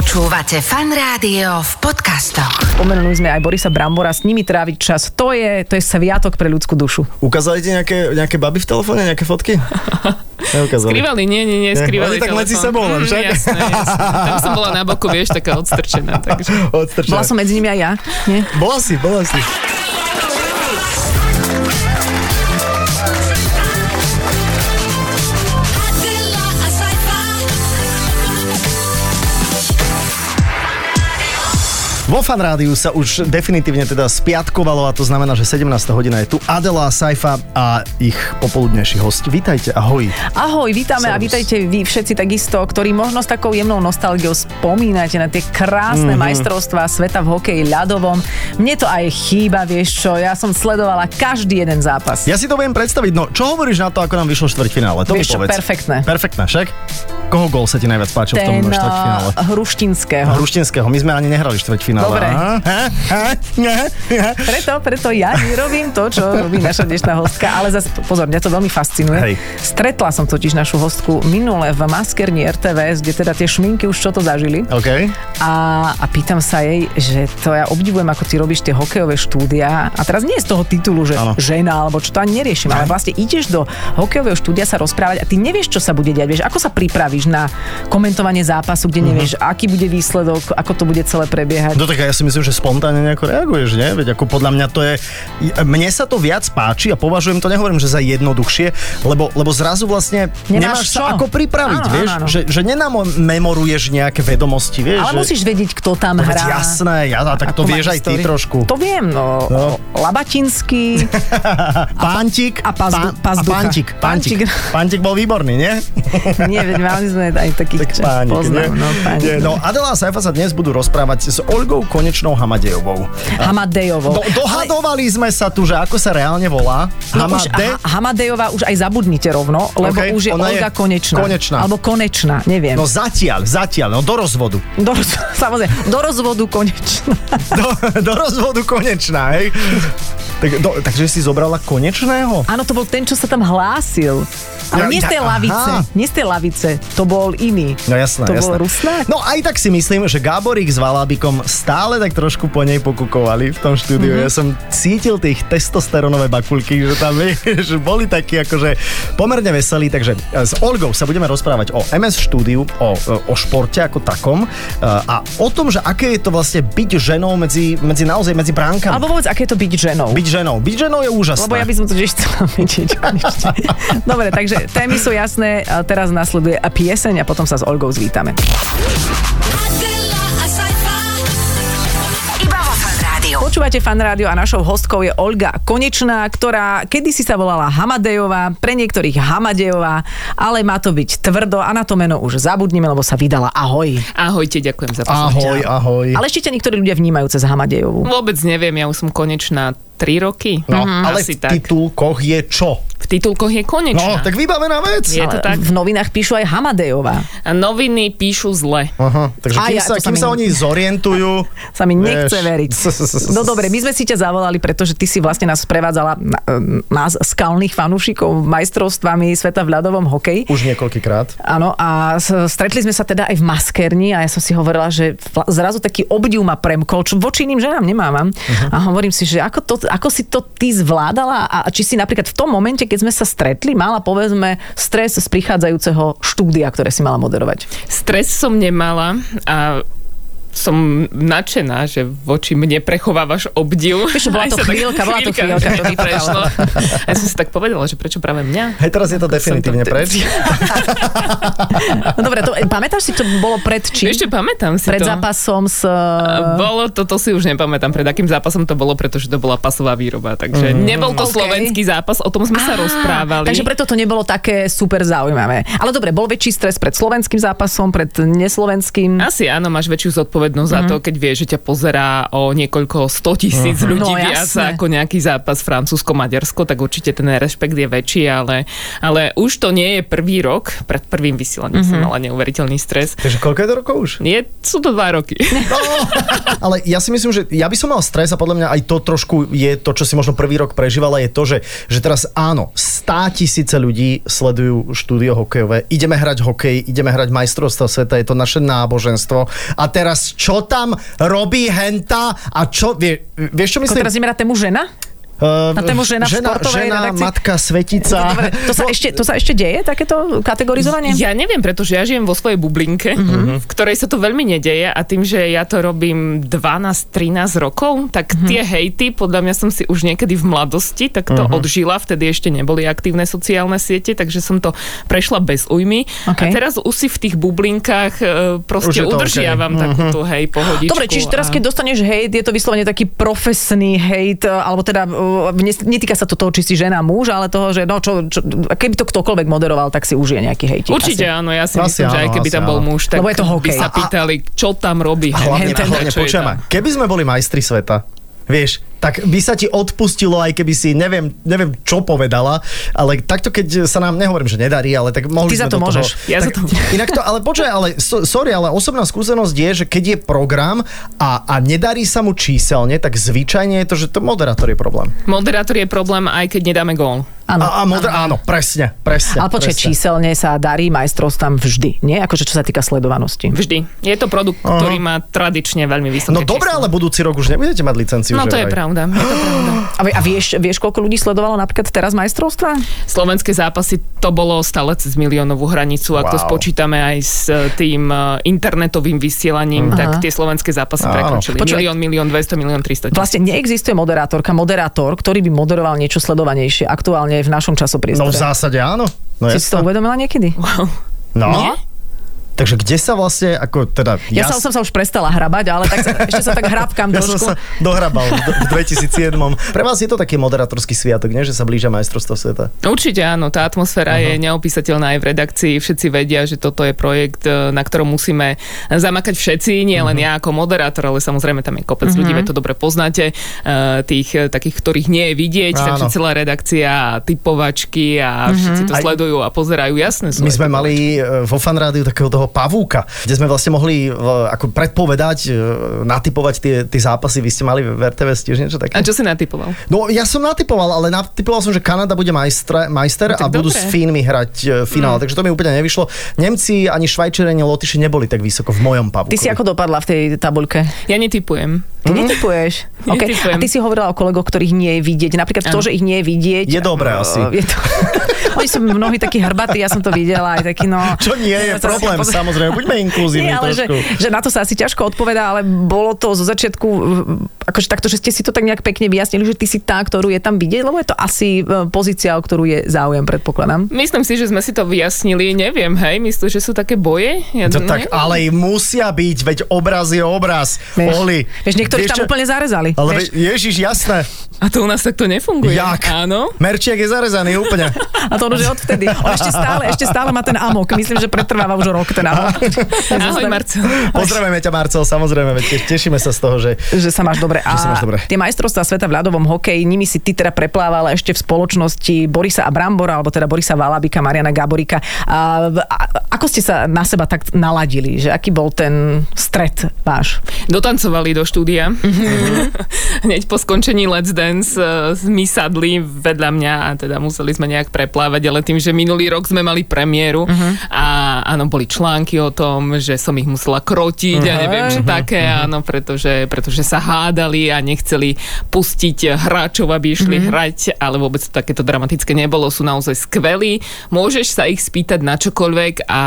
Počúvate fan rádio v podcastoch. Spomenuli sme aj Borisa Brambora, s nimi tráviť čas. To je, to je sviatok pre ľudskú dušu. Ukázali ti nejaké, nejaké baby v telefóne, nejaké fotky? Neukázali. Skrývali, nie, nie, nie, skrývali tak medzi sebou len, Mm, však? Jasné, jasné. Tam som bola na boku, vieš, taká odstrčená. Takže. Odstrčené. Bola som medzi nimi aj ja. Nie? Bola si, bola si. Vo fan rádiu sa už definitívne teda spiatkovalo a to znamená, že 17. hodina je tu Adela Saifa a ich popoludnejší host. Vítajte, ahoj. Ahoj, vítame a Servus. vítajte vy všetci takisto, ktorí možno s takou jemnou nostalgiou spomínate na tie krásne Mhm. mm-hmm. majstrovstvá sveta v hokeji ľadovom. Mne to aj chýba, vieš čo, ja som sledovala každý jeden zápas. Ja si to viem predstaviť, no čo hovoríš na to, ako nám vyšlo štvrťfinále? To Vieš čo, mi povedz. perfektné. Perfektné, však? Koho gól sa ti najviac páčil v tom Ten štvrťfinále? uh, Hruštinského. Hruštinského, my sme ani nehrali štvrťfinále. Dobre. Aha, aha, aha. Preto, preto ja nerobím to, čo robí naša dnešná hostka, ale zase pozor, mňa to veľmi fascinuje. Hej. Stretla som totiž našu hostku minule v maskerni RTVS, kde teda tie šminky už čo to zažili. OK. A, a pýtam sa jej, že to ja obdivujem, ako ty robíš tie hokejové štúdia. A teraz nie z toho titulu, že Áno. žena, alebo čo to ani neriešim, ale vlastne ideš do hokejového štúdia sa rozprávať a ty nevieš, čo sa bude diať. Vieš, ako sa pripravíš na komentovanie zápasu, kde nevieš, aký bude výsledok, ako to bude celé prebiehať. No tak ja si myslím, že spontánne nejako reaguješ, nie? Veď ako podľa mňa to je... Mne sa to viac páči a považujem to, nehovorím, že za jednoduchšie, lebo, lebo zrazu vlastne Nemáš nemáš, čo. sa ako pripraviť, Áno, vieš? áno, áno. Že, že nenamemoruješ nejaké vedomosti, vieš? Ale že... musíš vedieť, kto tam No hrá. jasné, ja, tak to vieš aj ty trošku. To viem, no. No. Labatinský. Pántik. a pazdu- pán- pazducha. A. Pántik. Pántik. Pántik bol výborný, nie? Nie, veď mali sme aj takých, Tak pánik, poznám. No, pánik. Nie, no, Adela a Saifa sa dnes budú rozprávať s Olgou Konečnou Hamadejovou. Hamadejovou. Do, dohadovali sme sa tu, že ako sa reálne volá. No už Hamade. ha- Hamadejová už aj zabudnite rovno, lebo OK, už je ona je Olga Konečná. Konečná. Alebo Konečná, neviem. No zatiaľ, zatiaľ, no do rozvodu. Do, samozrejme, do rozvodu Konečná. Do, do rozvodu konečná, hej? Tak, do, takže si zobrala konečného? Áno, to bol ten, čo sa tam hlásil. Ale Ja- nie z tej ja- lavice, aha. nie z tej lavice, to bol iný. No jasné, To jasné. bol Rusnák? No aj tak si myslím, že Gáborík s Valábikom stále tak trošku po nej pokukovali v tom štúdiu. Mhm. Mm-hmm. Ja som cítil tých testosterónové bakulky, že tam že boli takí akože pomerne veselí. Takže e, s Olgou sa budeme rozprávať o MS štúdiu, o, o športe ako takom e, a o tom, že aké je to vlastne byť ženou medzi, medzi naozaj medzi bránkami. Alebo povedz, aké je to byť ženou. Byť ženou. Byť ženou je úžasné. Lebo ja by som to tiež chcela vedieť. Dobre, takže témy sú jasné. A teraz nasleduje pieseň a potom sa s Olgou zvítame. A. Počúvate fan rádio a našou hostkou je Olga Konečná, ktorá kedysi sa volala Hamadejová, pre niektorých Hamadejová, ale má to byť tvrdo a na to meno už zabudnime, lebo sa vydala Ahoj. Ahojte, ďakujem za pozornosť. Ahoj, ahoj. Ale ešte ťa niektorí ľudia vnímajú cez Hamadejovú. Vôbec neviem, ja už som konečná 3 roky. No, Mhm, ale v tak. titulkoch je čo? V titulkoch je No, konečná. tak vybavená vec. Je to tak? V novinách píšu aj Hamadejová. A noviny píšu zle. Aha, takže kým, ja- sa, to sa kým mi- sa oni zorientujú... Sa mi nechce vieš. veriť. No dobre, my sme si ťa zavolali, pretože ty si vlastne nás prevádzala, na- nás, skalných fanúšikov, majstrovstvami sveta v ľadovom hokeji. Už niekoľkýkrát. Áno, a stretli sme sa teda aj v maskerni a ja som si hovorila, že zrazu taký obdiv ma premkol, čo voči iným ženám nemávam. Uh-huh. A hovorím si, že ako, to, ako si to ty zvládala a či si napríklad v tom momente, keď sme sa stretli, mala povedzme stres z prichádzajúceho štúdia, ktoré si mala moderovať. Stres som nemala a som nadšená, že voči mne prechovávaš obdiv. Čo, bola to sa chvíľka, bola to chvíľka, to mi prešlo. Ja som si tak povedala, že prečo práve mňa? Hej, teraz je to Ako definitívne to- preč. No dobre, to, pamätáš si, to bolo pred čím? Ešte pamätám si Pred to. zápasom s... Bolo to, to si už nepamätám, pred akým zápasom to bolo, pretože to bola pasová výroba, takže mm. nebol to OK. slovenský zápas, o tom sme sa Á, rozprávali. Takže preto to nebolo také super zaujímavé. Ale dobre, bol väčší stres pred slovenským zápasom, pred neslovenským. Asi áno, máš väčšiu zodpovednosť zodpovednosť za to, keď vie, že ťa pozerá o niekoľko 100 tisíc ľudí No, viac jasné. ako nejaký zápas Francúzsko-Maďarsko, tak určite ten rešpekt je väčší, ale, ale už to nie je prvý rok. Pred prvým vysielaním som mala neuveriteľný stres. Takže koľko je to rokov už? Nie, sú to dva roky. No, ale ja si myslím, že ja by som mal stres a podľa mňa aj to trošku je to, čo si možno prvý rok prežívala, je to, že, že teraz áno, 100 tisíce ľudí sledujú štúdio hokejové, ideme hrať hokej, ideme hrať majstrovstvo sveta, je to naše náboženstvo a teraz čo tam robí henta a čo, vie, vieš čo Ako myslím? teraz ideme na tému žena? Uh, na tému žena v žena, športovej žena redakcii? matka, svetica. Dobre, to sa, ešte, to sa ešte deje, takéto kategorizovanie? Ja neviem, pretože ja žijem vo svojej bublinke, v ktorej sa to veľmi nedeje a tým, že ja to robím 12-13 rokov, tak tie hejty, podľa mňa som si už niekedy v mladosti tak to odžila, vtedy ešte neboli aktívne sociálne siete, takže som to prešla bez ujmy. OK. A teraz už si v tých bublinkách e, proste udržiavam OK. takú tú hej pohodičku. Dobre, čiže teraz, a- keď dostaneš hejt, je to vyslovene taký profesný hejt, alebo teda nes- netýka sa to toho, či si žena, muž, ale toho, že no, čo, čo, keby to ktokoľvek moderoval, tak si užije nejaký hejtik. Určite asi. áno, ja si Asi myslím, že aj áno, keby asi tam bol áno. muž, tak Lebo je to by sa pýtali, čo tam robí. A hlavne, hlavne počujem, keby sme boli majstri sveta, vieš, tak by sa ti odpustilo, aj keby si neviem, neviem čo povedala, ale takto keď sa nám, nehovorím, že nedarí, ale tak mohli Ty sme za to do môžeš. Toho, Ja za tak, to môžem. Inak to, ale počkaj, ale so, sorry, ale osobná skúsenosť je, že keď je program a, a nedarí sa mu číselne, tak zvyčajne je to, že to moderátor je problém. Moderátor je problém, aj keď nedáme gól. Áno. A, a moder, áno, presne, presne. Ale počkaj, číselne sa darí majstrovstvám vždy, nie? Akože čo sa týka sledovanosti. Vždy. Je to produkt, ktorý má tradične veľmi vysoké No dobre, ale budúci rok už nebudete mať licenciu. No že to je vraj? Pravda. Je to pravda. A, a vieš, vieš, koľko ľudí sledovalo napríklad teraz majstrovstva? Slovenské zápasy to bolo stále cez miliónovú hranicu. Ak to Wow. spočítame aj s e, tým e, internetovým vysielaním, tak tie slovenské zápasy Áno. prekročili. Počuj- Milión, milión, 200, milión, 300 tisíc. Vlastne neexistuje moderátorka, moderátor, ktorý by moderoval niečo sledovanejšie aktuálne v našom časopriestore. No v zásade áno. No, si si to uvedomila niekedy? no. Nie? Takže kde sa vlastne, ako teda... Ja, ja som, som sa už prestala hrabať, ale tak sa, ešte sa tak hrabkám Ja som trošku. sa dohrabal v, v 2007. Pre vás je to taký moderátorský sviatok, nie? že sa blížia majstrovstvo sveta? Určite áno, tá atmosféra je neopísateľná aj v redakcii. Všetci vedia, že toto je projekt, e, na ktorom musíme zamakať všetci, nie len ja ako moderátor, ale samozrejme tam je kopec ľudí, veď to dobre poznáte, e, tých e, takých, ktorých nie je vidieť, Áno. takže celá redakcia, typovačky a všetci to Aj- sledujú a pozerajú, jasné sú. My sme mali vo fan rádiu takého toho pavúka, kde sme vlastne mohli e, ako predpovedať, e, natypovať tie, tie zápasy. Vy ste mali v RTVS tiež niečo také? A čo si natypoval? No ja som natypoval, ale natypoval som, že Kanada bude majstre, majster No, a budú dobre. s Fínmi hrať e, finále, takže to mi úplne nevyšlo. Nemci, ani Švajčeri, ani Lotyši neboli tak vysoko v mojom pavúku. Ty si ako dopadla v tej tabuľke? Ja netypujem. Ty netypuješ. Okay. Netypujem. A ty si hovorila o kolegoch, ktorých nie je vidieť. Napríklad to, Áno. že ich nie je vidieť. Je dobré asi. Je to... Oni sú mnohí takí hrbatí, ja som to videla, aj taký no... Čo nie je Ja sa problém, pozriem- samozrejme, buďme inkluzívni Nie, ale že, trošku. že na to sa asi ťažko odpovedá, ale bolo to zo začiatku, akože takto, že ste si to tak nejak pekne vyjasnili, že ty si tá, ktorú je tam vidieť, lebo je to asi eh, pozícia, o ktorú je záujem, predpokladám. Myslím si, že sme si to vyjasnili, neviem, hej, myslíš, že sú také boje? Ja To neviem. tak, ale musia byť, veď obraz je obraz. Vieš, Oli. vieš niektorých Vieš tam čo? úplne zarezali. Ale vieš? ježiš, jasné. A to u nás takto nefunguje. Jak? Áno. Merčiak je zarezaný úplne. A to už je odvtedy. On ešte stále, ešte stále má ten amok. Myslím, že pretrváva už rok ten amok. Ahoj, Marcel. Pozdravujeme ťa, Marcel, samozrejme, te- tešíme sa z toho, že... že sa máš dobre. A sa máš dobre. tie majstrovstvá sveta v ľadovom hokeji, nimi si ty teda preplávala ešte v spoločnosti Borisa a Brambora, alebo teda Borisa Valabika, Mariana Gaborika. A, a, ako ste sa na seba tak naladili? Že aký bol ten stret váš? Dotancovali do štúdia. Mhm. Hneď po skončení Let's Dance uh, mi sadli vedľa mňa a teda museli sme nejak preplávať, ale tým, že minulý rok sme mali premiéru Mhm. a áno, boli články o tom, že som ich musela krotiť a neviem čo také, Mhm. áno, pretože, pretože sa hádali a nechceli pustiť hráčov, aby išli Mhm. hrať, ale vôbec to takéto dramatické nebolo, sú naozaj skvelí. Môžeš sa ich spýtať na čokoľvek a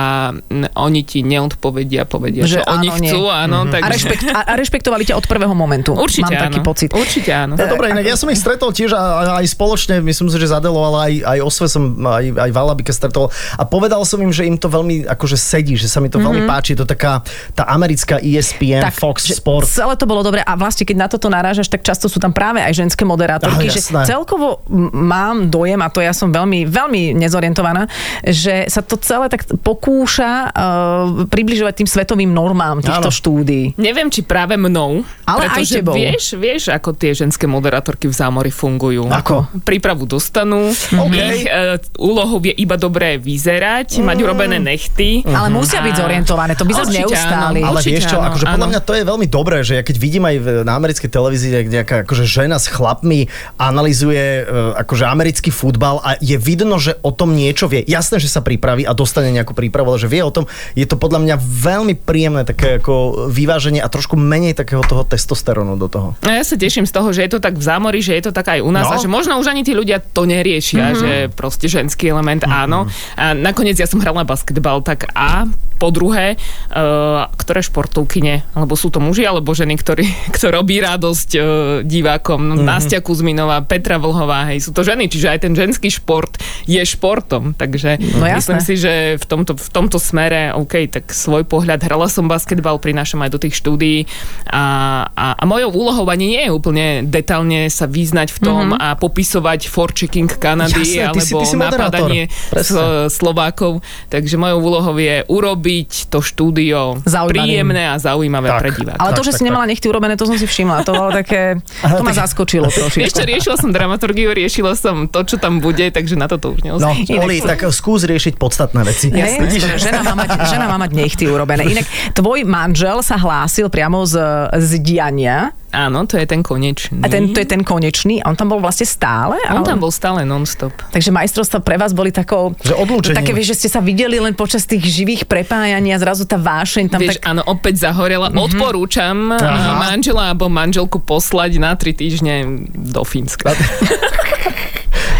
oni ti neodpovedia, povedia, Že že, oni áno, chcú, nie. áno, takže... A, rešpekt, a, a rešpektovali ťa od prvého momentu. Určite Mám taký áno. pocit. Určite áno. No dobre, inak ja som ich stretol tiež a, a aj spoločne, myslím si, že zadelo, ale aj, aj Osve som, aj, aj Valabika stretol a povedal som im, že im to veľmi akože sedí, že sa mi to mm-hmm. veľmi páči. Je to taká tá americká ESPN, tak, Fox Sport. Celé to bolo dobre a vlastne keď na toto narážaš, tak často sú tam práve aj ženské moderátorky, Aha, že celkovo mám dojem, a to ja som veľmi, veľmi nezorientovaná, že sa to celé tak pokúša uh, približovať tým svetovým normám týchto Áno. štúdií. Neviem, či práve mnou, Ale aj tebou. vieš, vieš, ako tie ženské moderátorky v zámori fungujú. Ako? Prípravu dostanú, OK. ich e, úlohou je iba dobre vyzerať, mať urobené nechty. Ale musia byť zorientované, to by sa neustáli. Ale Určite vieš čo, áno, akože podľa mňa to je veľmi dobré, že ja keď vidím aj na americkej televízii, jak nejaká akože žena s chlapmi analizuje e, akože americký futbal a je vidno, že o tom niečo vie. Jasné, že sa pripraví a dostane nejakú prípravu, ale že vie o tom, je to podľa mňa veľmi príjemné také ako vyváženie a trošku menej takého toho testosterónu do toho. No ja sa teším z toho, že je to tak v zámori, že je to tak aj u nás No. a že možno už ani tí ľudia to neriešia, mm-hmm. že proste ženský element mm-hmm. áno. A nakoniec ja som hrala basketbal, tak a po druhé, uh, ktoré športovkyne, alebo sú to muži alebo ženy, ktorí, kto robí radosť uh, divákom, no, mm-hmm. Nastia Kuzminová, Petra Vlhová, hej, sú to ženy, čiže aj ten ženský šport je športom, takže No myslím jasné. si, že v tomto, v tomto smere, OK, tak svoj pohľad, hrala som basketbal, prinášam aj do tých štúdií a, a, a mojou úlohou ani nie je úplne detálne sa vyznať v tom mm-hmm. a popisovať forechecking Kanady Jasné, ty si- alebo ty si napadanie s. Slovákov. Takže mojou úlohou je urobiť to štúdio Zaujímavým. príjemné a zaujímavé Tak. pre diváka. Ale to, Tak, že tak, si nemala nechty urobené, to som si všimla. To bolo také, to ma zaskočilo trošičku. riešila som dramaturgiu, riešila som to, čo tam bude, takže na toto už No, neostávam. Oli, tak skús riešiť podstatné veci. Hej, žena, má mať, žena má mať nechty urobené. Inak tvoj manžel sa hlásil priamo z, z diania. Áno, to je ten konečný. A ten, to je ten konečný. A on tam bol vlastne stále? On ale- tam bol stále non-stop. Takže majstrovstvá pre vás boli takou... Že odlúčením. Také, vieš, že ste sa videli len počas tých živých prepájaní a zrazu tá vášeň tam Vieš, tak... áno, opäť zahorela. Mhm. Mm-hmm. Odporúčam. Aha. manžela alebo manželku poslať na tri týždne do Fínska.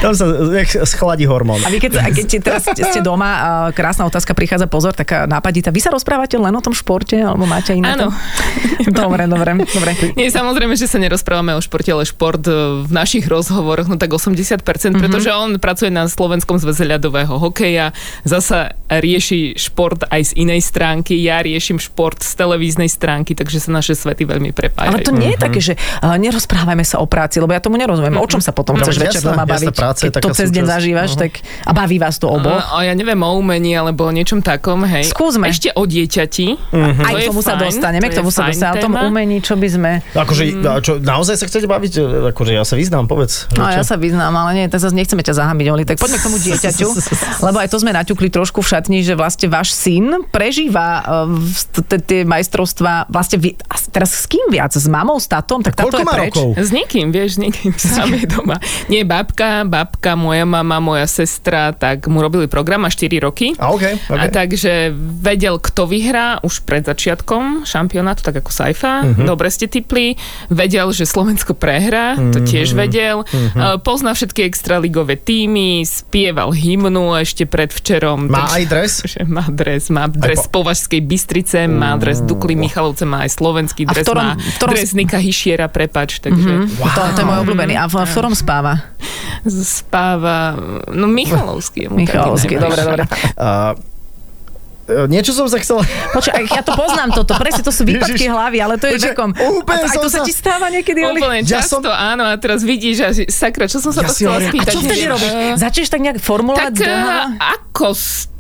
Tam sa nech schladí hormón. A vy keď, a keď teraz ste doma, a krásna otázka, prichádza pozor, taká nápaditá. Vy sa rozprávate len o tom športe, alebo máte iné? Áno. Dobre, dobre, dobre. Nie, samozrejme, že sa nerozprávame o športe, ale šport e, v našich rozhovoroch, no tak 80%, Mhm. pretože on pracuje na Slovenskom zväze ľadového hokeja, zasa rieši šport aj z inej stránky, ja riešim šport z televíznej stránky, takže sa naše svety veľmi prepájajú. Ale to nie je také, že uh, nerozprávame sa o práci, lebo ja tomu nerozumiem. O čom sa potom No, chceš večer doma baviť? Práca je Keď to cez deň zažívaš, tak a baví vás to oboch. A, a ja neviem o umení alebo o niečom takom, hej. Skúsme. Ešte o dieťati. Mhm. Aj To k je tomu sa dostaneme, k to je tomu sa dostaneme. O tom umení, čo by sme... Akože, a čo, naozaj sa chcete baviť? Akože ja sa vyznám, povedz. No ja sa vyznám, ale nie, tak zase nechceme ťa zahambiť, Oli. Tak poďme k tomu dieťaťu, lebo aj to sme naťukli trošku v šatni, že vlastne váš syn prežíva t- tie majstrovstvá vlastne teraz s kým viac? S mamou, s tatom? Tak táto je má preč. rokov? S nikým, vieš, s nikým sám je doma. Nie, babka, babka, moja mama, moja sestra, tak mu robili program a 4 roky. A OK, OK. A takže vedel, kto vyhrá už pred začiatkom šampionátu, tak ako Saifa. Mhm. Uh-huh. Dobre ste tipli. Vedel, že Slovensko prehrá, to Mhm. tiež vedel. Uh-huh. Pozná všetky extraligové týmy, spieval hymnu ešte predvčerom. Má takže- aj dres? že má dres, má dres po- Považskej Bystrice, má dres Dukly Michalovce, má aj slovenský A v dres, ktorom- má v ktorom- dres Nika Hyšiera, prepač, takže Wow. To, to je môj obľúbený. A v, v ktorom spáva? Spáva, no Michalovský je mu Michalovský, dobre, dobre. A, e, niečo som sa chcel... Počkaj, ja to poznám toto, presne to sú výpadky Ježiš. hlavy, ale to je vekom. úplne A, aj to sa ti stáva niekedy, Oli? Úplne Ja často, som- áno, a teraz vidíš, že sakra, čo som sa Ja to si chcela hovorím, A spýtať. čo vtedy robíš? Začneš tak nejak formulovať Tak eh, ako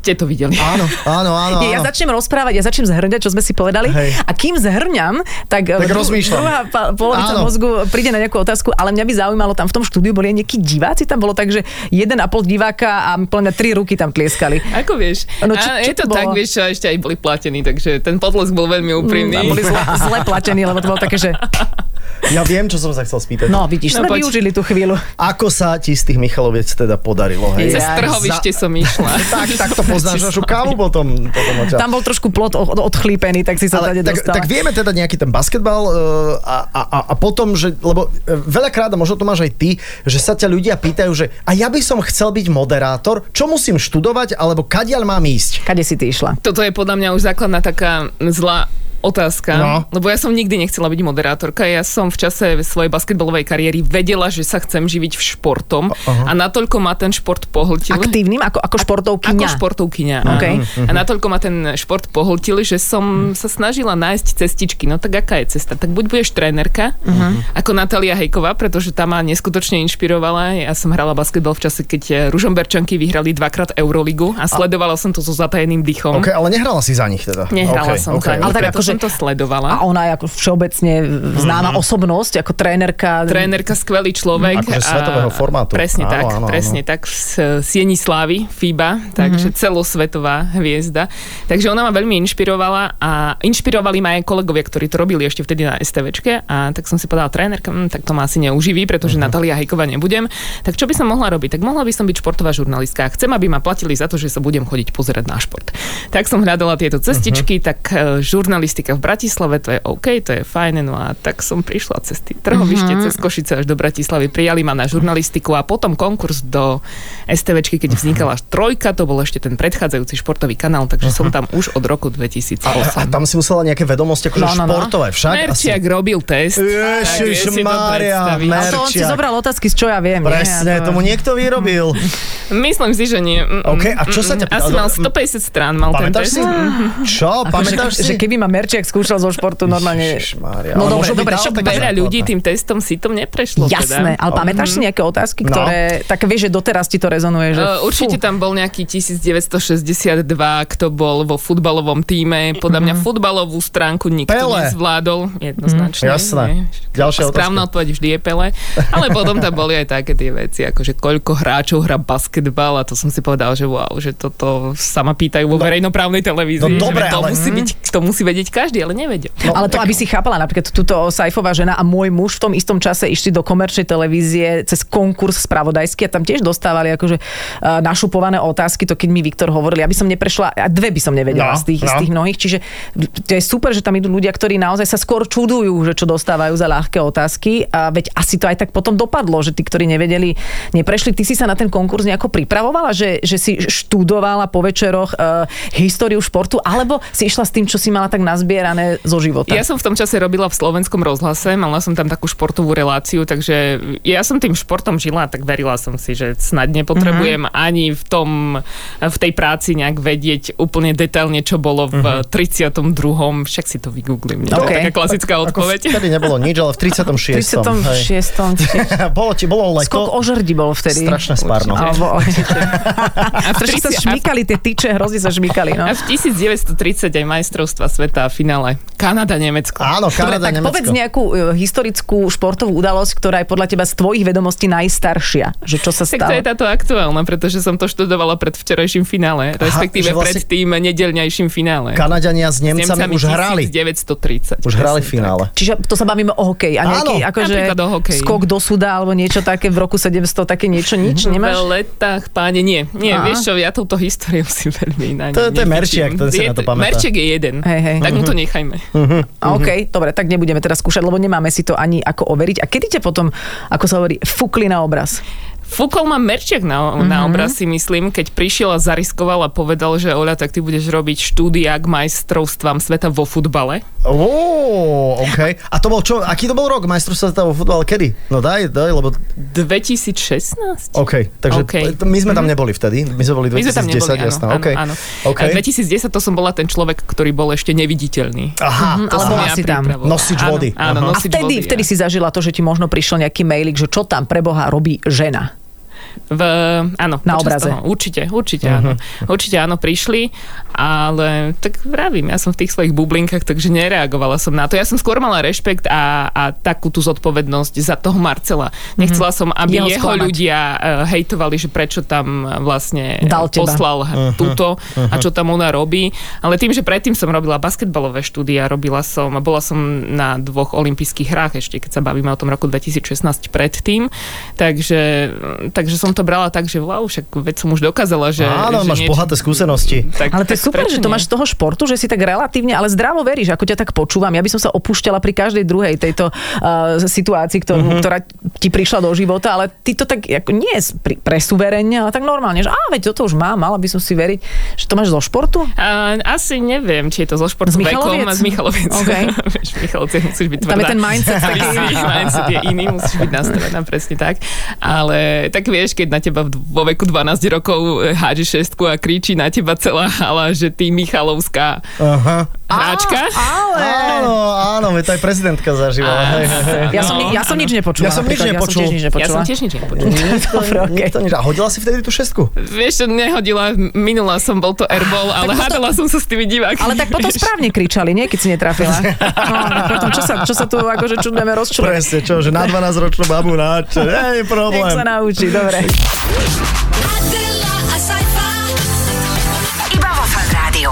ste to videli? Áno, áno, áno. Nie, ja áno. začnem rozprávať, ja začnem zhrňať, čo sme si povedali. Hej. A kým zhrňam, tak, Tak dru- rozmýšľam. druhá polovica Áno. mozgu príde na nejakú otázku, ale mňa by zaujímalo, tam v tom štúdiu boli aj nejakí diváci, tam bolo tak, že jeden a pol diváka a plne tri ruky tam tlieskali. Ako vieš? No, čo- čo, je to to tak, bolo? vieš čo, a ešte aj boli platení, takže ten potlesk bol veľmi úprimný. A boli zle, zle platení, lebo to bolo také, že Ja viem, čo som sa chcel spýtať. no vidíš, No, sme využili tú chvíľu. Ako sa ti z tých Michaloviec teda podarilo? Hej? Cez trhovište som išla. tak, tak to poznáš našu kávu potom. potom. Tam bol trošku plot od- odchlípený, tak si sa Ale tady tak, dostala. tak vieme teda nejaký ten basketbal uh, a, a, a, a potom, že, lebo e, veľakrát, a možno to máš aj ty, že sa ťa ľudia pýtajú, že a ja by som chcel byť moderátor, čo musím študovať, alebo kadiaľ mám ísť? Kade si ty išla? Toto je podľa mňa už základná taká zlá otázka, No. lebo ja som nikdy nechcela byť moderátorka. Ja som v čase svojej basketbalovej kariéry vedela, že sa chcem živiť v športom a natoľko ma ten šport pohltil. Aktívnym, ako, ako športovkyňa. Ako športovkyňa. OK. áno. A natoľko ma ten šport pohltil, že som sa snažila nájsť cestičky. No tak aká je cesta? Tak buď budeš trénerka, ako Natália Hejková, pretože tá ma neskutočne inšpirovala. Ja som hrala basketbal v čase, keď eh, Ružomberčanky vyhrali dvakrát Euroligu a sledovala som to so zatajeným dychom. OK, ale nehrala si za nich teda. Nehrala OK, som OK, za nich, Ale tak akože- som to sledovala. A ona je ako všeobecne známa osobnosť, ako trénerka. Trénerka, skvelý človek. Akože a- svetového formátu. Presne Áno, tak, áno, áno. presne tak. Z Sieni Slávy, FIBA, takže celosvetová hviezda. Takže ona ma veľmi inšpirovala a inšpirovali ma aj kolegovia, ktorí to robili ešte vtedy na STVčke a tak som si povedala, trénerka, hm, tak to ma asi neuživí, pretože Natália Hejková nebudem. Tak čo by som mohla robiť? Tak mohla by som byť športová žurnalistka. Chcem, aby ma platili za to, že sa budem chodiť pozerať na šport. Tak som hľadala tieto cestičky, tak e, žurnalistika v Bratislave, to je OK, to je fajn, no a tak som prišla cez tie trhovište, cez Košice až do Bratislavy, prijali ma na žurnalistiku a potom konkurs do STVčky, keď vznikala trojka, to bol ešte ten predchádzajúci športový kanál, takže som tam už od roku 2008. A, a tam si musela nejaké vedomosti akože No, no, no. športové však? Merčiak robil test. to Ježišmária, predstaviť. Ale to on si Merčiak. zobral otázky, z čo ja viem. nie? Presne, A to- tomu niekto vyrobil. Myslím si, že nie. OK, a čo sa ťa mm, Asi pýtal? mal 150 strán, mal ten Pamätáš test. si? Čo? Pamätáš že, si? že keby ma Merčiak skúšal zo športu normálne... Ježišmária, No dobre, dobre, však Veľa ľudí tým testom si to neprešlo. Jasné, teda. ale pamätáš si nejaké otázky, No. ktoré, tak vieš, že doteraz ti to rezonuje, že Uh, určite fú, tam bol nejaký 1962, kto bol vo futbalovom týme. Podľa mňa futbalovú stránku nikto Pele. nezvládol. Jednoznačne. Jasné. nie? Ďalšia Správna otázka. odpoveď vždy je Pele. Ale potom tam boli aj také tie veci, ako že koľko hráčov hrá basketbal a to som si povedal, že wow, že toto sa ma pýtajú vo verejnoprávnej televízii. no dobre, to, ale- musí byť, to musí vedieť každý, ale nevedel. No, ale to, tak- aby si chápala, napríklad túto Saifová žena a môj muž v tom istom čase išli do komerčnej televízie cez konkurs spravodajský a tam tiež dostávali akože uh, našupované otázky, to keď mi Viktor hovoril, ja by som neprešla, a dve by som nevedela No, z, tých, z no. tých mnohých, čiže to je super, že tam idú ľudia, ktorí naozaj sa skôr čudujú, že čo dostávajú za ľahké otázky a veď asi to aj tak potom dopadlo, že tí, ktorí nevedeli, neprešli. Ty si sa na ten konkurs nejako pripravovala, že, že si študovala po večeroch uh, históriu športu, alebo si išla s tým, čo si mala tak nazbierané zo života? Ja som v tom čase robila v slovenskom rozhlase, mala som tam takú športovú reláciu, takže ja som tým športom žila, tak verila som si, že snad nepotrebujem Mhm. ani v tom, v tej práci nejak vedieť úplne detailne, čo bolo v Mhm. 32. Však si to vygooglím. Nie? To OK. je taká klasická Ako odpoveď. vtedy nebolo nič, ale v 36. 36. bolo ti, bolo leto. Skok o žrdi bol vtedy. Strašné spárno. Alebo, A v, strašne sa 30 a v- šmykali tie tyče, hrozne sa šmykali. No. a v 1930 aj majstrovstva sveta a finále. Kanada, Nemecko. Áno, Kanada, tak Nemecko. povedz nejakú e, historickú športovú udalosť, ktorá je podľa teba z tvojich vedomostí najstaršia. Že čo sa Tak to stalo? je táto aktuálna, pretože som to študovala pred včerajším finále, respektíve že vlastne- pred tým nedelňajším finále. Kanadiania s Nemcami, už hrali. 1930. Už hrali finále. Čiže to sa bavíme o hokeji. A nejaký, Áno. akože o hokeji. skok do suda alebo niečo také v roku 700, také niečo, nič tak. nemáš? V letách, páne, nie. Nie, Aha. vieš čo, ja touto históriou si veľmi na To- to je Merčiak, ten si Je na to to- pamätá. Merčiak je jeden. Hej, hej. Tak mu to nechajme. A OK, dobre, tak nebudeme teraz skúšať, lebo nemáme si to ani ako overiť. A kedy ťa potom, ako sa hovorí, fúkli na obraz? Fúkol ma Merčiak na, Mhm. na obraz si myslím, keď prišiel a zariskoval a povedal, že Oľa, tak ty budeš robiť štúdia k majstrovstvám sveta vo futbale. Ó, OK. A to bol čo? Aký to bol rok majstrovstva sveta vo futbale? Kedy? No daj, daj, lebo... 2016? OK, takže OK. to- my sme tam neboli vtedy. My sme boli My sme tam 2010, neboli, áno, jasné. áno, OK. áno. OK. A 2010 to som bola ten človek, ktorý bol ešte neviditeľný. Aha, To Ale som bola ja si tam. Nosič Áno, vody. Áno, Aha. A nosič vtedy, vody. vtedy si zažila to, že ti možno prišiel nejaký mailík, že čo tam pre Boha robí žena. V, áno, Na obraze. Toho. Určite, určite áno. Určite áno, prišli, ale tak vravím, ja som v tých svojich bublinkách, takže nereagovala som na to. Ja som skôr mala rešpekt a, a takú tú zodpovednosť za toho Marcela. Nechcela som, aby Jeho jeho, sklamať. ľudia uh, hejtovali, že prečo tam uh, vlastne Dal teba. poslal uh-huh. túto a čo tam ona robí. Ale tým, že predtým som robila basketbalové štúdia, robila som, bola som na dvoch olympijských hrách ešte, keď sa bavíme o tom roku 2016 predtým, takže, takže som to brala tak, že wow, však veď som už dokázala, že... Áno, že máš bohaté skúsenosti. Tak, Ale to je super, že to máš z toho športu, že si tak relatívne, ale zdravo veríš, ako ťa tak počúvam. Ja by som sa opúšťala pri každej druhej tejto uh, situácii, ktorú, Mhm. uh-huh. ktorá ti prišla do života, ale ty to tak ako nie pri, presuverenne, ale tak normálne, že á, veď toto už mám, mala by som si veriť, že to máš zo športu? A, asi neviem, či je to zo športu Z Michaloviec? vekom z Michaloviec. OK. Vieš, musíš byť tvrdá. Tam je ten mindset mindset je iný, musíš byť nastavená presne tak. Ale tak vieš, keď na teba vo veku 12 rokov eh, hádže šestku a kričí na teba celá hala, že ty Michalovská Aha. Hráčka. Ale... Áno, áno, veď to aj prezidentka zažívala. Ja, som, ni- ja som nič nepočula. Ja som nič nepočul. Ja som tiež nič Ja nepočula. som tiež nič nepočula. Dobre, nič. A hodila si vtedy tú šestku? Vieš, čo nehodila, minula som, bol to airball, ale hádala som sa s tými divákmi. Ale tak potom správne kričali, nie? Keď si netrafila. No, potom čo sa, čo sa tu akože čudneme rozčúvať? Presne, čo, že na 12-ročnú babu na čo, nie je Nech problém. sa naučí, dobre.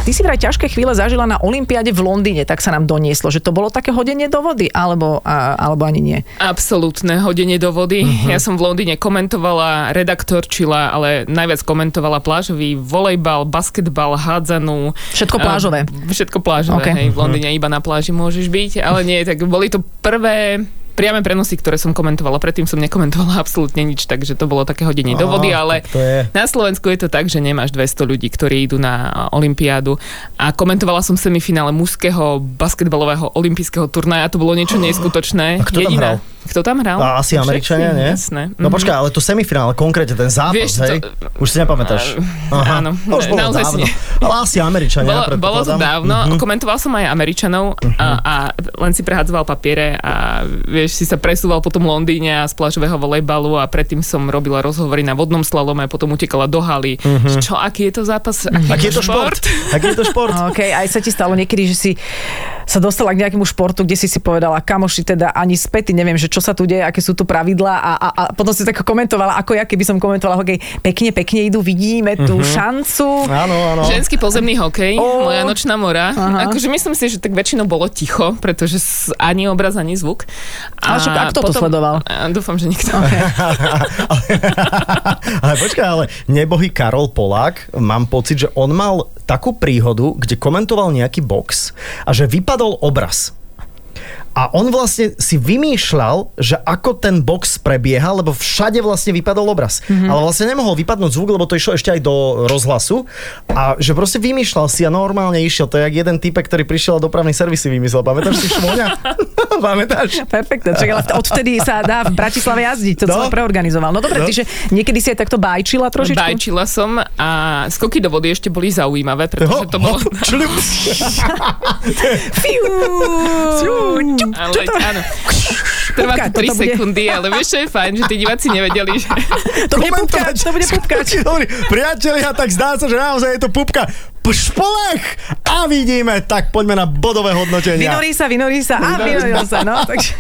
Ty si vraj ťažké chvíle zažila na Olympiáde v Londýne, tak sa nám donieslo, že to bolo také hodenie do vody, alebo, a, alebo ani nie. Absolútne hodenie do vody. Uh-huh. Ja som v Londýne komentovala, redaktorčila, ale najviac komentovala plážový volejbal, basketbal, hádzanú. Všetko A, plážové. všetko plážové, Ok. okay. hej. V Londýne iba na pláži môžeš byť, ale nie, tak boli to prvé priame prenosy, ktoré som komentovala. Predtým som nekomentovala absolútne nič, takže to bolo také hodenie do vody, ale na Slovensku je to tak, že nemáš 200 ľudí, ktorí idú na Olympiádu. A komentovala som semifinále mužského basketbalového olympijského turnaja. To bolo niečo neskutočné. A kto tam hral? Kto tam hral? A asi Američania, nie? Jasné. No Mhm. počkaj, ale to semifinále, konkrétne ten zápas, Vieš, hej? to- Už si nepamätáš. Á, áno, To už bolo naozaj si dávno. nie. Ale asi Američania, Bolo, bolo to dávno, Mhm. uh-huh. komentoval som aj Američanov a, a len si prehádzoval papiere a vieš, si sa presúval po tom Londýne a z plážového volejbalu a predtým som robila rozhovory na vodnom slalome a potom utekala do haly. Uh-huh. Čo, aký je to zápas? Aký, Aký je to šport? Aký je to šport? OK, aj sa ti stalo niekedy, že si sa dostala k nejakému športu, kde si si povedala, kamoši teda ani späty, neviem, že čo sa tu deje, aké sú tu pravidlá a, a, a potom si tak komentovala, ako ja, keby som komentovala hokej, pekne, pekne idú, vidíme tú šancu. Áno, áno. Ženský pozemný hokej, Ó. moja nočná mora. Aha. Akože myslím si, že tak väčšinou bolo ticho, pretože ani obraz, ani zvuk. Ale však a kto to sledoval? A dúfam, že nikto. ale počkaj, ale nebohý Karol Polák, mám pocit, že on mal takú príhodu, kde komentoval nejaký box a že vypadol obraz. A on vlastne si vymýšľal, že ako ten box prebieha, lebo všade vlastne vypadol obraz. Mhm. Mm-hmm. Ale vlastne nemohol vypadnúť zvuk, lebo to išlo ešte aj do rozhlasu. A že proste vymýšľal si a normálne išiel. To je jak jeden typek, ktorý prišiel a dopravný servis si vymyslel. Pamätáš si Šmoňa? Pamätáš? Perfektne, čak, ale odvtedy sa dá v Bratislave jazdiť, to No. celé preorganizoval. No dobre, No. že niekedy si aj takto bajčila trošičku? Bajčila som a skoky do vody ešte boli zaujímavé, pretože to bolo... Fiu, Ale, áno. Trvá to 3 toto bude- sekundy, ale vieš, čo je fajn, že tí diváci nevedeli, že... to bude pupkač, to bude pupkač. Dobrý, priatelia, tak zdá sa, že naozaj je to pupka. Špolech! A vidíme, tak poďme na bodové hodnotenia. Vynorí sa, vynorí sa a vynoril sa, no. Takže...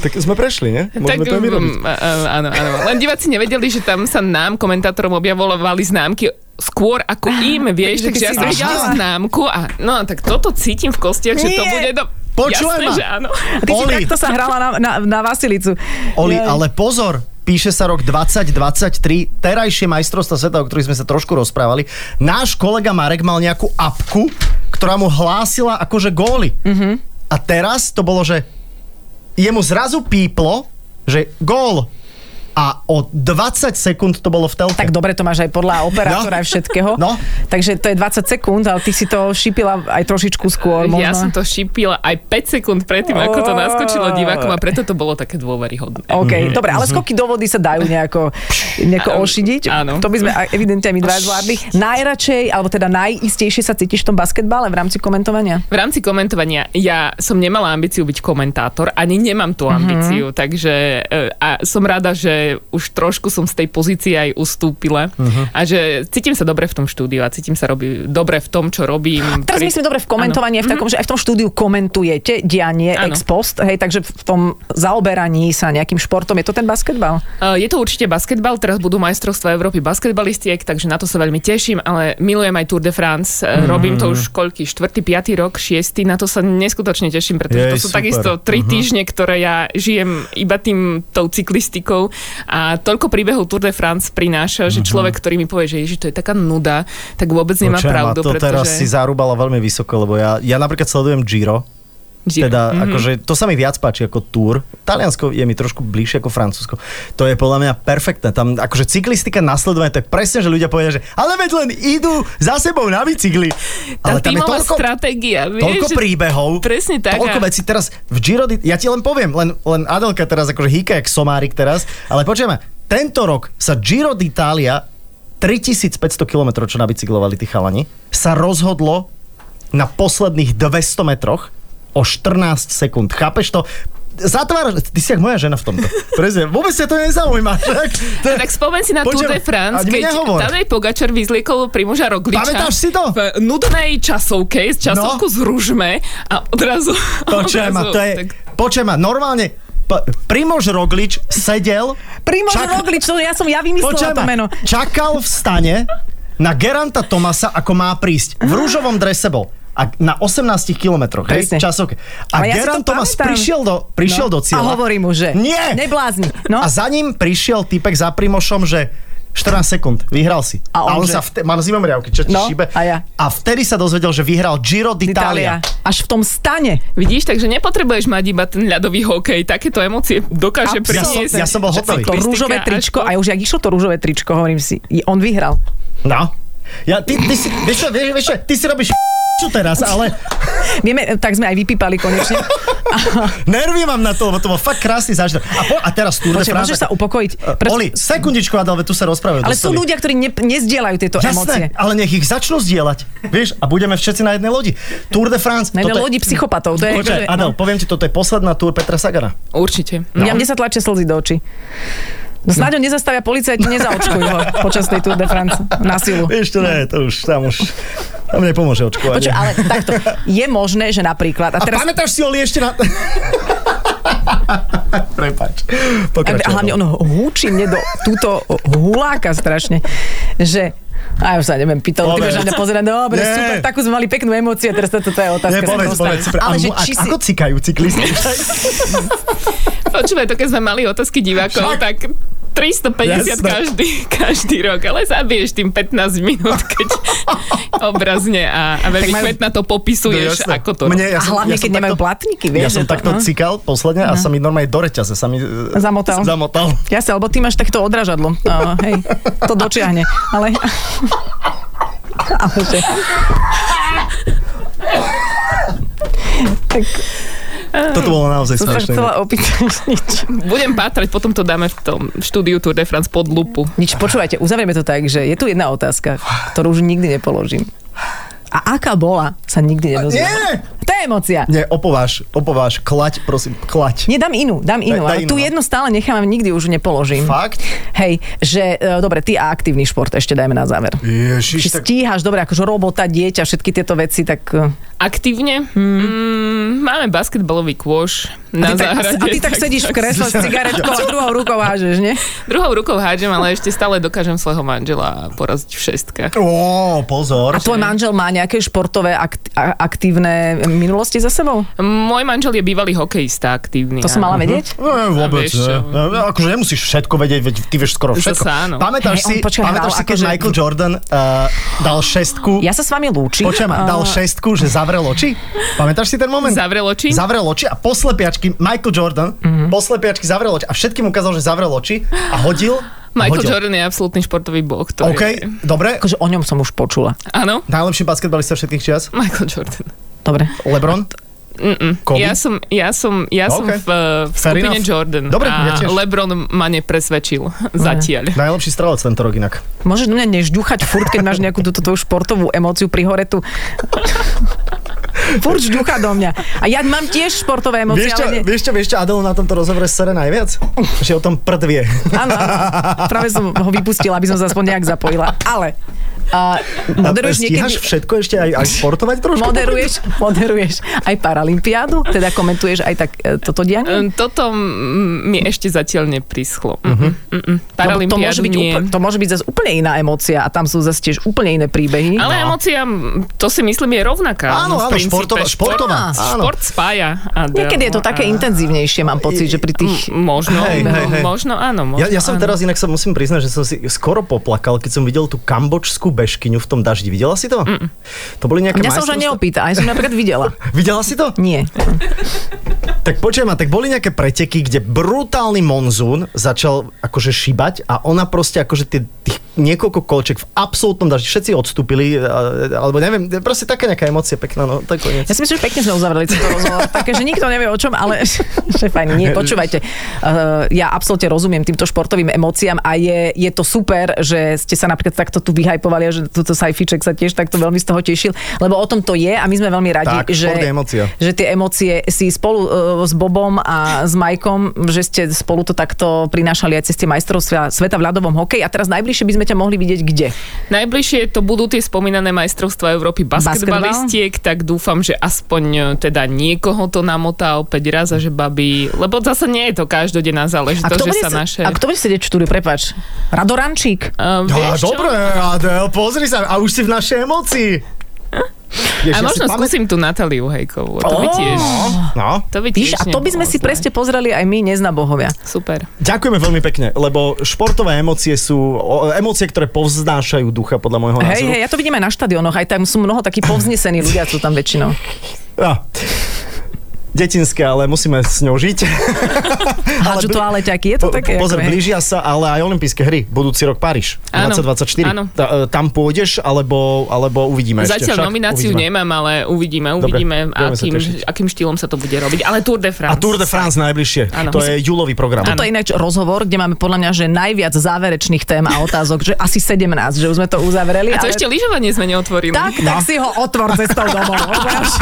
tak sme prešli, ne? Môžeme to aj vyrobiť. mm, a- áno, áno. Len diváci nevedeli, že tam sa nám, komentátorom, objavovali známky skôr ako im, vieš, Takže takže ja som videla známku a no, tak toto cítim v kostiach, že to bude do... Počúvaj Jasné, ma. že áno. A ty si Oli. takto sa hrala na, na, na Vasilicu. Oli, Jaj. ale pozor, píše sa rok 2023, terajšie majstrovstva sveta, o ktorých sme sa trošku rozprávali. Náš kolega Marek mal nejakú apku, ktorá mu hlásila akože góly. Mm-hmm. A teraz to bolo, že jemu zrazu píplo, že gól. A o 20 sekúnd to bolo v telke. Tak dobre, to máš aj podľa operátora No. aj všetkého. No. Takže to je 20 sekúnd, ale ty si to šípila aj trošičku skôr. Možno. Ja som to šípila aj 5 sekúnd predtým, ako to naskočilo divákom a preto to bolo také dôveryhodné. OK, dobre, ale skoky do vody sa dajú nejako, nejako Áno, ošidiť. áno. To by sme evidentne my dva zvládli. Najradšej, alebo teda najistejšie sa cítiš v tom basketbale v rámci komentovania? V rámci komentovania ja som nemala ambíciu byť komentátor, ani nemám tú ambíciu, takže e, a som rada, že už trošku som z tej pozície aj ustúpila a že cítim sa dobre v tom štúdiu a cítim sa robí, dobre v tom, čo robím. Teraz Pri- myslím dobre v komentovaní, v takom, že aj v tom štúdiu komentujete dianie Áno. ex post, hej, takže v tom zaoberaní sa nejakým športom, je to ten basketbal? Uh, Je to určite basketbal, teraz budú majstrovstvá Európy basketbalistiek, takže na to sa veľmi teším, ale milujem aj Tour de France, mm. robím to už koľký, štvrtý, piatý rok, šiestý, na to sa neskutočne teším, pretože Jej, to sú super. takisto tri týždne, ktoré ja žijem iba tým, tou cyklistikou A toľko príbehov Tour de France prináša, že človek, ktorý mi povie, že ježiš, to je taká nuda, tak vôbec nemá Počujem, pravdu, a to teraz si pretože... zarúbala veľmi vysoko, lebo ja, ja napríklad sledujem Giro, Teda, Mhm. akože, to sa mi viac páči ako Tour. Taliansko je mi trošku bližšie ako Francúzsko. To je podľa mňa perfektné. Tam akože cyklistika nasledovanie, to je presne, že ľudia povedia, že ale veď len idú za sebou na bicykli. Tá Ale tam je toľko, stratégia, vieš, toľko príbehov, Presne tak. toľko vecí. Teraz v Giro, ja ti len poviem, len, len Adelka teraz akože hýka jak somárik teraz, ale počujeme, tento rok sa Giro d'Italia 3500 km, čo nabicyklovali tí chalani, sa rozhodlo na posledných 200 metroch o 14 sekúnd. Chápeš to? Zatváraš, ty si jak moja žena v tomto. Prezne, vôbec sa to nezaujíma. Tak, to, Tak spomeň si na Tour Počujem, de France, keď nehovor. Tadej Pogačar vyzliekol Primoža Rogliča Pamätáš si to? v nudnej časovke, z časovku No. z Ružme a odrazu... Počujem ma, to je, tak- počujem ma, normálne P- Primož Roglič sedel Primož Čak- Roglič, to ja som, ja vymyslela Počujem to meno. čakal v stane na Geranta Tomasa, ako má prísť. V rúžovom drese bol. A na 18 kilometroch, hej, časovke. A Ale ja Tomas pamätám. prišiel do, prišiel No. do cieľa. A hovorí mu, že Nie! neblázni. No. A za ním prišiel typek za Primošom, že 14 sekúnd, vyhral si. A on že- sa vte- mám zimomriavky, čo ti No, šíbe. a ja. A vtedy sa dozvedel, že vyhral Giro d'Italia. Až v tom stane. Vidíš, takže nepotrebuješ mať iba ten ľadový hokej, takéto emócie dokáže Ja som- priniesť. ja som bol hotový. To rúžové tričko, a už jak išlo to rúžové tričko, hovorím si, i on vyhral. No. Ja, ty, ty si, vieš čo, vieš, vieš čo, ty si robíš čo teraz, ale Vieme, tak sme aj vypípali konečne. nervy mám na to, lebo to bol fakt krásny zážitok. A, po, a teraz Tour France. môžeš sa upokojiť? Preto- Oli, sekundičku, Adel, veď tu sa rozprávajú. Ale sú ľudia, ktorí ne, nezdieľajú tieto emócie. Jasné, ale nech ich začnú zdieľať. Vieš, a budeme všetci na jednej lodi. Tour de France. Na jednej toto je- lodi psychopatov. To je, Počkaj, akože- Adel, poviem ti, toto je posledná túr Petra Sagana. Určite. No. Ja, mne sa tlačia slzy do očí. No snáď ho nezastavia policajti, nezaočkujú ho počas tej Tour de France na silu. Vieš, to nie, to už tam už tam nepomôže očkovanie. Počuj, ale takto, je možné, že napríklad, a A teraz, pamätáš si, Oli, ešte na... Prepač. a Pokračuj, hlavne Adel. on húči mne do túto huláka strašne, že a ja už sa neviem, pýtal, ty Povedz. budeš na mňa pozerať, dobre, Nie. super, takú sme mali peknú emóciu, a teraz toto to je otázka. Nie, povedz, povedz. super. Ale A že a- či si... Ako cikajú cyklisti? Počúvaj, to keď sme mali otázky divákov, tak 350 Jasné. každý, každý rok, ale zabiješ tým 15 minút, keď obrazne a, a veľmi Tak majú- majú... to popisuješ, jasné. ako to Mne, ja A som, hlavne, ja som keď nemajú takto- platníky, Ja vieš. som že to- takto no. cikal posledne a sa mi normálne do reťaze sa mi e, Zamotal. zamotal. Jasne, lebo ty máš takéto odražadlo. Uh, hej, to dočiahne. Ale... Ale že... Tak Toto bolo naozaj som chcela opýtať nič. Budem pátrať, potom to dáme v tom štúdiu Tour de France pod lupu. Nič, počúvajte, uzavrieme to tak, že je tu jedna otázka, ktorú už nikdy nepoložím. A aká bola, sa nikdy nedozviem. Nie! To je emocia. Nie, opováž, opováž, klať, prosím, klať. Nie, dám inú, dám inú, daj ale inú, tu no. jednu stále nechávam, nikdy už nepoložím. Fakt? Hej, že, e, dobre, ty a aktívny šport ešte dajme na záver. Ježiš, Či stíhaš, dobre, akože robota, dieťa, všetky tieto veci, tak... e, Aktívne? Mm, máme basketbalový kôš na a ty, tak, záhrade. a ty tak sedíš v kresle s cigaretkou a druhou rukou hážeš, nie? Druhou rukou hádžem, ale ešte stále dokážem svojho manžela poraziť v šestkách. Ó, pozor. A tvoj manžel má nejaké športové akt, aktívne minulosti za sebou? Môj manžel je bývalý hokejista aktívny. To som mala vedieť? No, vôbec čo? ne. No, Akože nemusíš všetko vedieť, veď ty vieš skoro všetko. áno. Pamätáš on si, počkaj, pamätáš si, keď akože- Michael Jordan uh, dal šestku, Ja sa s vami lúčim. počujem, A- dal šestku, že zavrel oči? Pamätáš si ten moment? Zavrel oči? Zavrel oči a poslepiačky, Michael Jordan, Mhm. poslepiačky zavrel oči a všetkým ukázal, že zavrel oči a hodil. Michael hodil. Jordan je absolútny športový boh. To OK, je... dobre. Akože o ňom som už počula. Áno, Najlepší basketbalista všetkých čias? Michael Jordan. Dobre. LeBron? Mm-mm. Kobe? Ja som, ja som, ja som OK. v, v Fair skupine enough. Jordan Dobre, ja a tiež. LeBron ma nepresvedčil zatiaľ. Najlepší strelec tento rok inak. Môžeš do mňa nežďuchať furt, keď máš nejakú túto tvoju športovú emóciu pri hore tu. Furt žďucha do mňa. A ja mám tiež športové emócie, Vieš čo, ale vieš čo, vieš čo Adelu na tomto rozhovore sere najviac? Že o tom prd vie. Áno, práve som ho vypustila, aby som sa aspoň nejak zapojila. Ale A moderuješ niekedy... všetko ešte aj, aj športovať trošku? Moderuješ, moderuješ aj Paralympiádu, teda komentuješ aj tak e, toto dianie? Toto mi ešte zatiaľ neprischlo. Uh-huh. Lebo to môže, byť nie. úplne, to môže byť zase úplne iná emócia a tam sú zase tiež úplne iné príbehy. Ale emócia, mm, to si myslím, je rovnaká. Áno, No, v áno, princípe športová, športová. Áno. Šport spája. Adel. Niekedy je to také A- intenzívnejšie, mám pocit, že pri tých... M- Možno, Hej, hej, hej. možno áno. Možno, Ja, ja som áno. teraz inak sa musím priznať, že som si skoro poplakal, keď som videl tú kambočskú bežkyňu v tom daždi. Videla si to? Mm. To boli nejaké Mňa sa už neopýta, aj som napríklad videla. Videla si to? Nie. Tak počujem ma, tak boli nejaké preteky, kde brutálny monzún začal akože šibať a ona proste akože tie, tých niekoľko kolček v absolútnom daždi, všetci odstúpili, a- alebo neviem, proste taká nejaká emócia pekná, no to je koniec. Ja si myslím, že pekne sme uzavreli tento rozhovor. Také, že nikto nevie o čom, ale že fajn. Nie, počúvajte. Uh, ja absolútne rozumiem týmto športovým emóciám a je, je to super, že ste sa napríklad takto tu vyhajpovali a že túto sajfiček sa tiež takto veľmi z toho tešil, lebo o tom to je a my sme veľmi radi, Tak, že, že tie emócie si spolu uh, s Bobom a s Majkom, že ste spolu to takto prinášali aj cez tie majstrovstvá sveta v ľadovom hokeji a teraz najbližšie by sme ťa mohli vidieť kde? Najbližšie to budú tie spomínané majstrovstvá Európy basketbalistiek, tak dúfam, že aspoň e, teda niekoho to namotá opäť raz a že babi, lebo zase nie je to každodenná záležitosť, že sa naše... a kto bude sedieť v štúdiu, prepač? Radorančík? Uh, Á, vieš čo? dobre, Adel, pozri sa, a už si v našej emócii. Vieš, A ja možno pamät- skúsim tú Natáliu Hejkovú. To by tiež... No, To by Víš, tiež a to by sme si presne pozreli aj my, nezna bohovia. Super. ďakujeme veľmi pekne, lebo športové emócie sú emócie, ktoré povznášajú ducha, podľa môjho Hej, názoru. hej, ja to vidím aj na štadionoch, aj tam sú mnoho takí povznesení ľudia, sú tam väčšinou. Ja. Detinské, ale musíme s ňou žiť. Hádžu to ale ťaky, je to Po- také? Pozor, ako, blížia sa ale aj olympijské hry. Budúci rok Paríž. Áno, 2024. áno. Ta, e, tam pôjdeš, alebo, alebo uvidíme ešte. Zatiaľ Však nomináciu uvidíme. nemám, ale uvidíme, Dobre, uvidíme, sa akým, akým štýlom sa to bude robiť. Ale Tour de A France. Tour de France najbližšie. Áno. To je júlový program. Toto je ináč rozhovor, kde máme podľa mňa, že najviac záverečných tém a otázok, že asi 17, že už sme to uzavreli. A to ale... ešte lyžovanie sme neotvorili. Tak, tak si ho otvor cestou domov. Ja, už-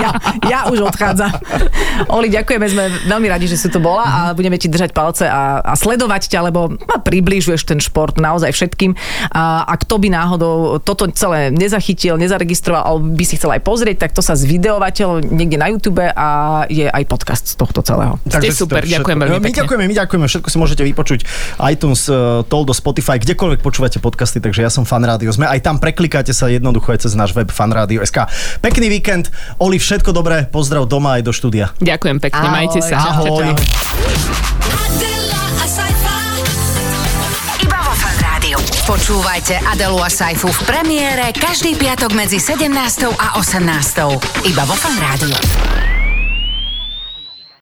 ja, ja už odchádzam. Oli, ďakujeme, sme veľmi radi, že si tu bola a budeme ti držať palce a, a sledovať ťa, lebo no, približuješ ten šport naozaj všetkým. A, a kto by náhodou toto celé nezachytil, nezaregistroval, alebo by si chcel aj pozrieť, tak to sa zvideovateľ niekde na YouTube a je aj podcast z tohto celého. Ste si to super, všetko- ďakujem veľmi My pekne. ďakujeme, my ďakujeme, všetko si môžete vypočuť iTunes, eh, Toldo, Spotify, kdekoľvek počúvate podcasty, takže ja som Fan Rádio. Sme aj tam, preklikáte sa jednoducho aj cez náš web fanradio.sk. Pekný víkend, Oli, všetko dobré, pozdrav doma aj do štúdia. Ďakujem pekne, Ahoj. majte sa. Ahoj. Vo Fan Rádiu. Počúvajte Adelu a Saifu v premiére každý piatok medzi 17. a 18. Iba vo Fan Rádiu.